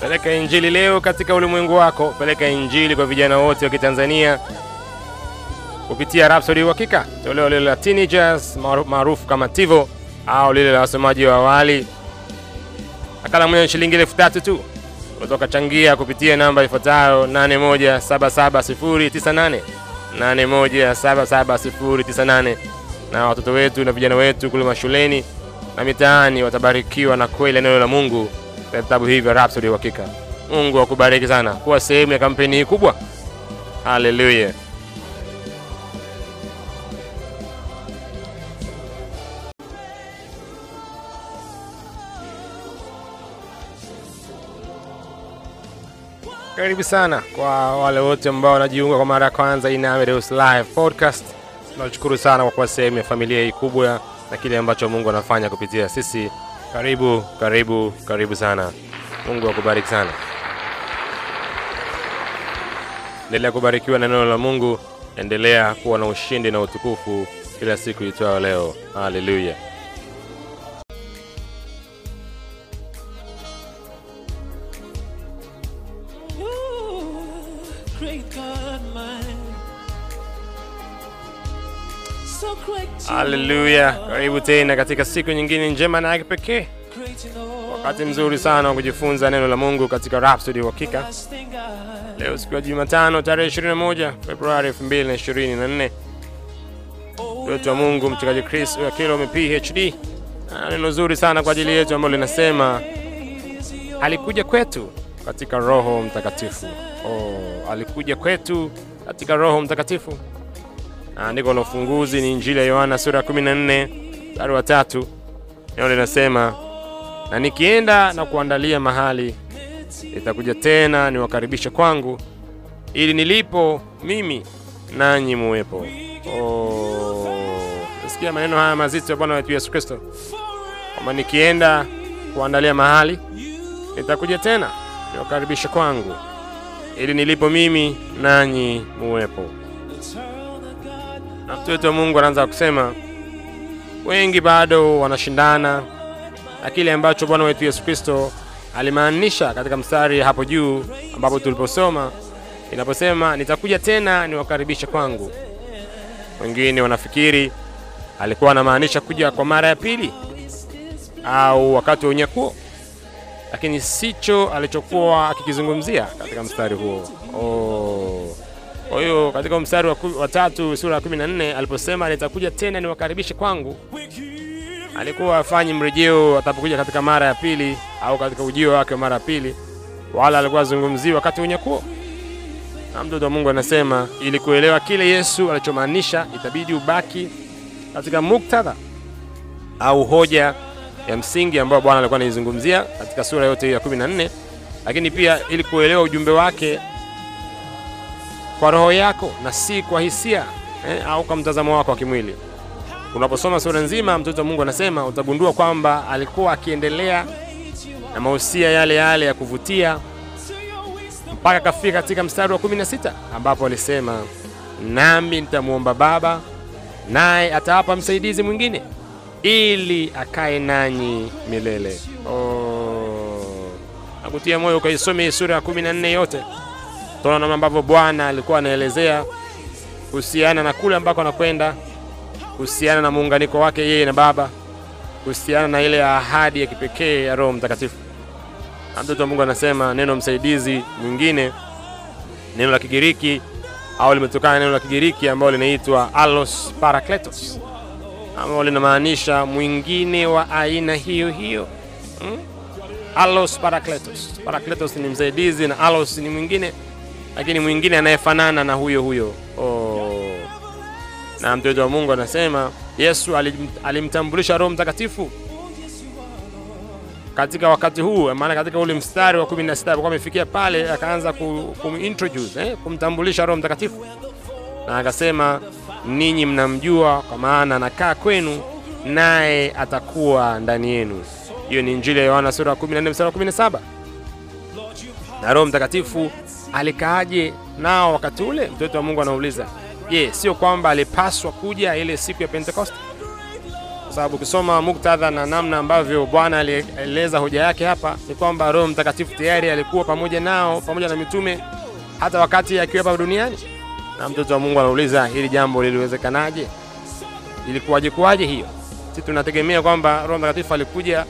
Peleka injili leo katika ulimwengu wako. Peleka injili kwa vijana wote wa Kitanzania kupitia Rhapsody Uhakika, toleo lile la teenagers maarufu kama Tivo au lile la wasomaji wa awali. Nakala moja shilingi elfu tatu tu. Kutoka changia kupitia namba ifuatayo 81779098 81779098, na watoto wetu na vijana wetu kule mashuleni na mitaani watabarikiwa na kweli neno la Mungu vitabu hivyo vya Rhapsody Uhakika. Mungu akubariki sana kuwa sehemu ya kampeni hii kubwa. Haleluya! Karibu sana kwa wale wote ambao wanajiunga kwa mara ya kwanza Inamedeus Live Podcast. Tunashukuru sana kwa kuwa sehemu ya familia hii kubwa na kile ambacho Mungu anafanya kupitia sisi. Karibu, karibu, karibu sana. Mungu akubariki sana. Endelea kubarikiwa na neno la Mungu, endelea kuwa na ushindi na utukufu kila siku itwayo leo. Haleluya. Haleluya, karibu tena katika siku nyingine njema na ya kipekee, wakati mzuri sana wa kujifunza neno la Mungu katika Rhapsody Uhakika. Leo siku ya Jumatano tarehe 21 Februari 2024, mtoto wa Mungu mchungaji Chris Oyakhilome PhD neno zuri sana kwa ajili yetu ambalo linasema alikuja kwetu katika Roho Mtakatifu. Oh, alikuja kwetu katika Roho Mtakatifu. Andiko la ufunguzi ni Injili ya Yohana sura ya 14 mstari wa tatu. Neno linasema na nikienda na kuandalia mahali, nitakuja tena niwakaribishe kwangu, ili nilipo mimi nanyi muwepo. Oh, maneno haya mazito ya Bwana wetu Yesu Kristo kwamba nikienda kuandalia mahali, nitakuja tena niwakaribishe kwangu, ili nilipo mimi nanyi muwepo na mtoto wa Mungu anaanza kusema, wengi bado wanashindana na kile ambacho Bwana wetu Yesu Kristo alimaanisha katika mstari hapo juu ambapo tuliposoma inaposema nitakuja tena niwakaribishe kwangu. Wengine wanafikiri alikuwa anamaanisha kuja kwa mara ya pili au wakati wa unyakuo, lakini sicho alichokuwa akikizungumzia katika mstari huo. Oh. Kwa hiyo katika mstari wa tatu sura ya 14 aliposema nitakuja tena niwakaribishe kwangu, alikuwa afanyi mrejeo atapokuja katika mara ya pili au katika ujio wake wa mara ya pili, wala alikuwa azungumzii wakati unyakuo. Na mtoto wa Mungu anasema ili kuelewa kile Yesu alichomaanisha itabidi ubaki katika muktadha au hoja ya msingi ambayo Bwana alikuwa anaizungumzia katika sura yote hiyo ya 14, lakini pia ili kuelewa ujumbe wake kwa roho yako na si kwa hisia eh, au kwa mtazamo wako wa kimwili. Unaposoma sura nzima, mtoto wa Mungu anasema utagundua kwamba alikuwa akiendelea na mahusia yale yale ya kuvutia mpaka kafika katika mstari wa 16 ambapo alisema, nami nitamwomba Baba naye atawapa msaidizi mwingine ili akae nanyi milele. Oh, nakutia moyo ukaisome sura ya 14 yote tunaona namna ambavyo Bwana alikuwa anaelezea kuhusiana na kule ambako anakwenda, kuhusiana na muunganiko wake yeye na Baba, kuhusiana na ile ahadi ya kipekee ya Roho Mtakatifu. Na mtoto wa Mungu anasema neno msaidizi mwingine, neno la Kigiriki au limetokana na neno la Kigiriki ambalo linaitwa allos parakletos, ambalo linamaanisha mwingine wa aina hiyo hiyo hmm? Allos parakletos. Parakletos ni msaidizi na allos ni mwingine lakini mwingine anayefanana na huyo huyo. Oh. Na mtoto wa Mungu anasema Yesu alimtambulisha Roho Mtakatifu katika wakati huu, maana katika ule mstari wa 16 alikuwa amefikia pale, akaanza kumintroduce eh, kumtambulisha Roho Mtakatifu, na akasema ninyi mnamjua kwa maana anakaa kwenu naye atakuwa ndani yenu. Hiyo ni Injili ya Yohana sura ya 14 mstari wa 17. Na Roho Mtakatifu alikaaje nao wakati ule? Mtoto wa Mungu anauliza, je, sio kwamba alipaswa kuja ile siku ya Pentekoste? kwa sababu ukisoma muktadha na namna ambavyo Bwana alieleza hoja yake hapa ni kwamba Roho Mtakatifu tayari alikuwa pamoja nao pamoja na mitume hata wakati akiwa hapa duniani. Na mtoto wa Mungu anauliza hili jambo liliwezekanaje? Ilikuwaje kuwaje hiyo? Sisi tunategemea kwamba Roho Mtakatifu alikuja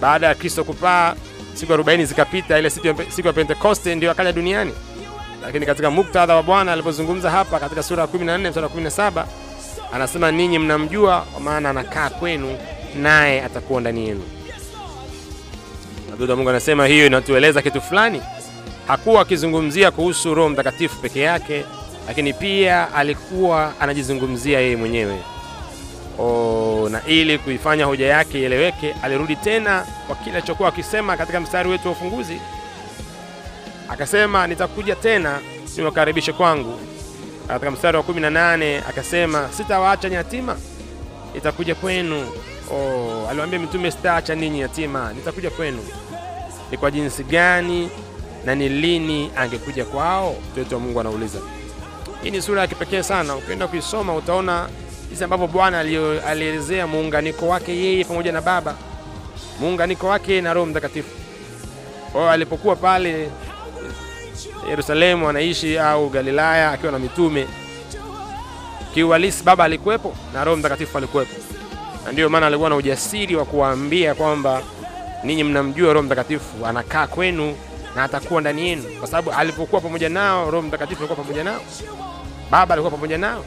baada ya Kristo kupaa, siku 40 zikapita, ile siku ya, Pentekoste ndio akaja duniani. Lakini katika muktadha wa Bwana alipozungumza hapa katika sura ya 14 mstari wa 17 anasema ninyi mnamjua kwa maana anakaa kwenu naye atakuwa ndani yenu. Nabii Mungu anasema hiyo inatueleza kitu fulani. Hakuwa akizungumzia kuhusu Roho Mtakatifu peke yake, lakini pia alikuwa anajizungumzia yeye mwenyewe. O, na ili kuifanya hoja yake ieleweke, alirudi tena kwa kile alichokuwa akisema katika mstari wetu wa ufunguzi, akasema nitakuja tena niwakaribishe kwangu. Katika mstari wa 18 akasema sitawaacha yatima, nitakuja kwenu. Oh, aliwaambia mitume sitaacha ninyi yatima, nitakuja kwenu. Ni kwa jinsi gani na ni lini angekuja kwao? Mtoto wa Mungu anauliza. Hii ni sura ya kipekee sana. Ukienda kuisoma utaona jinsi ambavyo Bwana alielezea muunganiko wake yeye pamoja na Baba, muunganiko wake na Roho Mtakatifu. Kwa alipokuwa pale Yerusalemu anaishi au Galilaya akiwa na mitume, kiuhalisi Baba alikuwepo na Roho Mtakatifu alikuwepo, na ndiyo maana alikuwa na ujasiri wa kuwaambia kwamba ninyi mnamjua Roho Mtakatifu anakaa kwenu na atakuwa ndani yenu, kwa sababu alipokuwa pamoja nao, Roho Mtakatifu alikuwa pamoja nao, Baba alikuwa pamoja nao.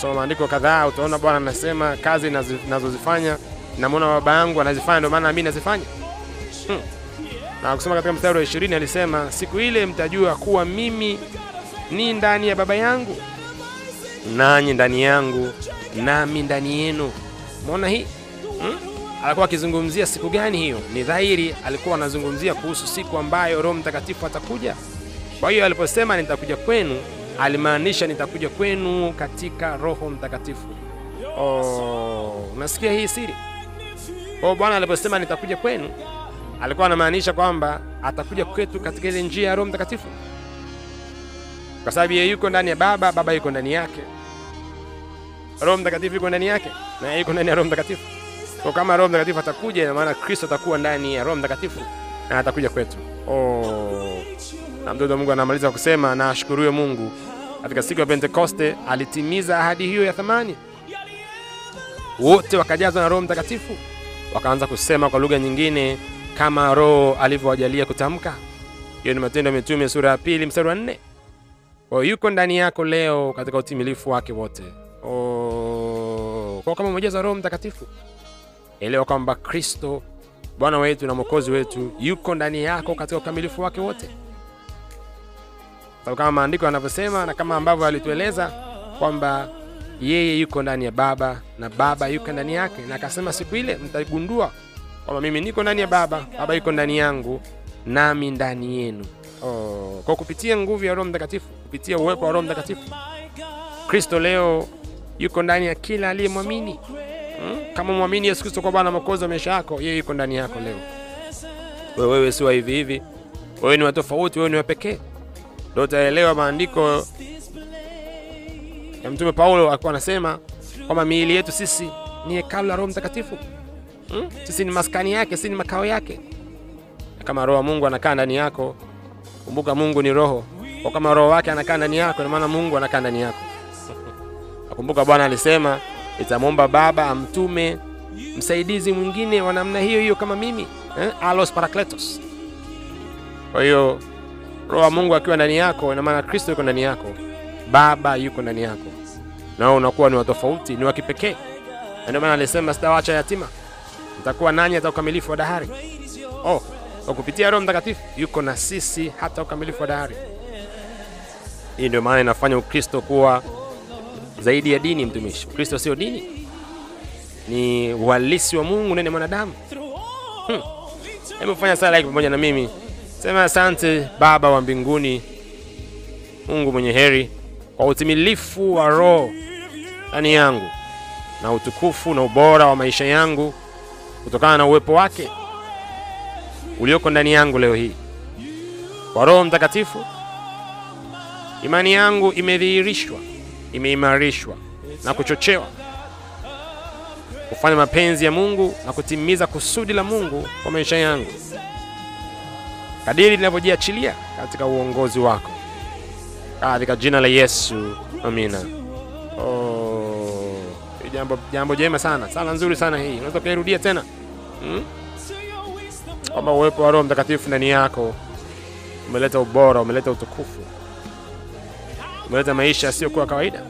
Soma maandiko kadhaa, utaona Bwana anasema kazi nazozifanya namwona Baba yangu anazifanya, ndio maana mimi nazifanya hmm. Na kusoma katika mstari wa ishirini alisema siku ile mtajua kuwa mimi ni ndani ya Baba yangu nanyi ndani yangu nami ndani yenu. Umeona hii hmm? Alikuwa akizungumzia siku gani hiyo? Ni dhahiri alikuwa anazungumzia kuhusu siku ambayo Roho Mtakatifu atakuja. Kwa hiyo aliposema nitakuja kwenu, alimaanisha nitakuja kwenu katika Roho Mtakatifu. Oh, unasikia hii siri? Kwa Bwana aliposema nitakuja kwenu, alikuwa anamaanisha kwamba atakuja kwetu katika ile njia ya Roho Mtakatifu, kwa sababu yeye yuko ndani ya Baba, Baba yuko ndani yake, Roho Mtakatifu yuko ndani yake, na yuko ndani ya Roho Mtakatifu. Kwa kama Roho Mtakatifu atakuja, maana Kristo atakuwa ndani ya Roho Mtakatifu na atakuja kwetu. Oh, na mtoto Mungu anamaliza kusema na ashukuriwe Mungu, katika siku ya Pentekoste alitimiza ahadi hiyo ya thamani. Wote wakajazwa na Roho Mtakatifu, wakaanza kusema kwa lugha nyingine kama Roho alivyowajalia kutamka. Hiyo ni Matendo ya Mitume sura ya pili mstari wa nne. Kwa yuko ndani yako leo katika utimilifu wake wote. Oh, kwa kama umejazwa Roho Mtakatifu, elewa kwamba Kristo Bwana wetu na Mwokozi wetu yuko ndani yako katika ukamilifu wake wote, sababu kama maandiko yanavyosema na kama ambavyo alitueleza kwamba yeye yuko ndani ya Baba na Baba yuko ndani yake, na akasema siku ile mtagundua kwamba mimi niko ndani ya Baba, Baba yuko ndani yangu, nami ndani yenu. Oh, kwa kupitia nguvu ya Roho Mtakatifu, kupitia uwepo wa Roho Mtakatifu, Kristo leo yuko ndani ya kila aliyemwamini. Hmm? Kama mwamini Yesu Kristo kwa Bwana Mwokozi wa maisha yako, yeye yuko ndani yako leo. Wewe wewe si wa hivi hivi, wewe ni wa tofauti, wewe ni wa pekee. Ndio utaelewa maandiko ya Mtume Paulo alikuwa anasema kwamba miili yetu sisi ni hekalu la Roho Mtakatifu. Hmm? Sisi ni maskani yake, sisi ni makao yake. Kama Roho wa Mungu anakaa ndani yako, kumbuka Mungu ni Roho. Kwa kama Roho wake anakaa ndani yako, ina maana Mungu anakaa ndani yako. Nakumbuka Bwana alisema itamwomba Baba amtume msaidizi mwingine wa namna hiyo hiyo kama mimi eh? Alos Parakletos. Kwa hiyo Roho wa Mungu akiwa ndani yako, ina maana Kristo yuko ndani yako, Baba yuko ndani yako, nao unakuwa ni wa tofauti, ni wa kipekee. Ndio maana alisema sitawaacha yatima, nitakuwa nanyi hata ukamilifu wa dahari. Oh, kwa kupitia Roho Mtakatifu yuko na sisi hata ukamilifu wa dahari. Hii ndio maana inafanya Ukristo kuwa zaidi ya dini. Mtumishi, Ukristo sio dini, ni uhalisi wa Mungu ndani mwanadamu. Hmm. Fanya sala pamoja na mimi, sema: asante Baba wa mbinguni, Mungu mwenye heri, kwa utimilifu wa Roho ndani yangu na utukufu na ubora wa maisha yangu kutokana na uwepo wake ulioko ndani yangu leo hii. Kwa Roho Mtakatifu imani yangu imedhihirishwa, imeimarishwa na kuchochewa kufanya mapenzi ya Mungu na kutimiza kusudi la Mungu kwa maisha yangu kadiri linavyojiachilia katika uongozi wako, katika jina la Yesu, amina. Oh, jambo jambo jema sana, sala nzuri sana hii, unaweza ukairudia tena hmm? kwamba uwepo wa Roho Mtakatifu ndani yako umeleta ubora, umeleta utukufu, umeleta maisha yasiyokuwa kawaida.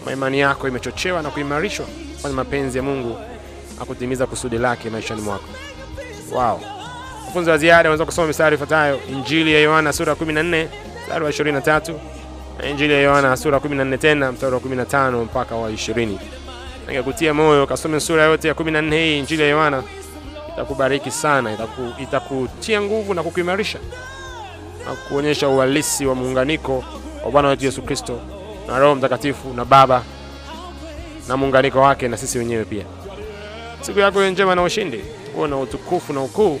Kama imani yako imechochewa na kuimarishwa kufanya mapenzi ya Mungu na kutimiza kusudi lake maishani mwako. Wow. Mafunzo wa ziada unaweza kusoma mistari ifuatayo: Injili ya Yohana sura ya 14 mstari wa 23 na Injili ya Yohana sura ya 14 tena mstari wa 15 mpaka wa 20. Ningekutia moyo kasome sura yote ya 14 hii Injili ya Yohana, itakubariki sana, itaku, itakutia nguvu na kukuimarisha na kuonyesha uhalisi wa muunganiko wa Bwana wetu Yesu Kristo na Roho Mtakatifu na Baba na muunganiko wake na sisi wenyewe pia. Siku yako njema na ushindi, uwe na utukufu na ukuu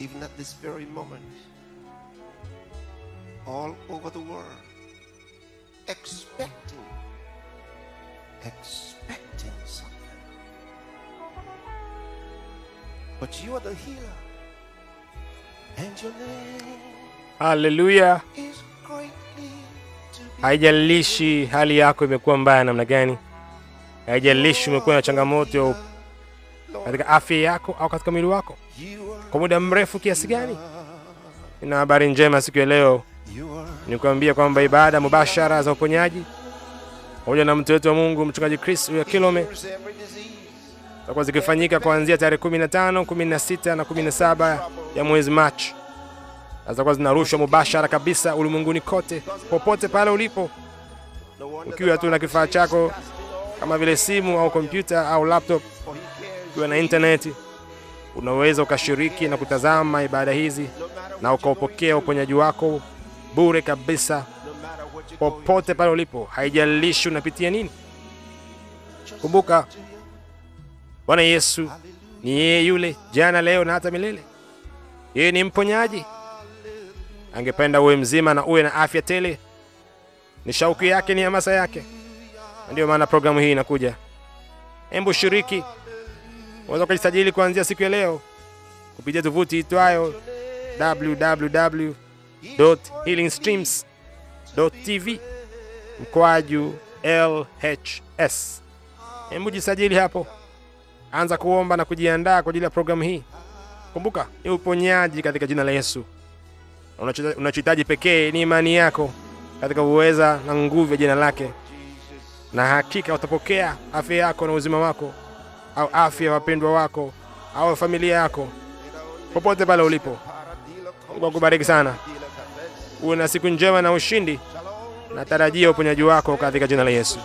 even at this very moment, all over the world, expecting, expecting something. But you are the healer, and your name Hallelujah. is greatly Haijalishi hali yako imekuwa mbaya namna gani, haijalishi umekuwa na changamoto katika afya yako au katika mwili wako you kwa muda mrefu kiasi gani. Nina habari njema siku ya leo, ni kuambia kwamba ibada mubashara za uponyaji. Pamoja na mtu wetu wa Mungu mchungaji Chris ya Kilome zitakuwa zikifanyika kuanzia tarehe 15, 16 na 17 ya mwezi Machi, na zitakuwa zinarushwa mubashara kabisa ulimwenguni kote, popote pale ulipo, ukiwa tu na kifaa chako kama vile simu au kompyuta au laptop, ukiwa na intaneti, unaweza ukashiriki na kutazama ibada hizi na ukaupokea uponyaji wako bure kabisa, popote pale ulipo, haijalishi unapitia nini. Kumbuka. Bwana Yesu ni yeye yule jana, leo na hata milele. Yeye ni mponyaji. Angependa uwe mzima na uwe na afya tele. Ni shauku yake, ni hamasa yake, na ndiyo maana programu hii inakuja. Hebu shiriki, unaweza ukajisajili kuanzia siku ya leo kupitia tovuti itwayo www.healingstreams.tv mkwaju LHS. Hebu jisajili hapo, anza kuomba na kujiandaa kwa ajili ya programu hii. Kumbuka ni uponyaji katika jina la Yesu. Unachohitaji pekee ni imani yako katika uweza na nguvu ya jina lake, na hakika utapokea afya yako na uzima wako, au afya ya wapendwa wako au familia yako, popote pale ulipo. Mungu akubariki sana, uwe na siku njema na ushindi. Natarajia uponyaji wako katika jina la Yesu.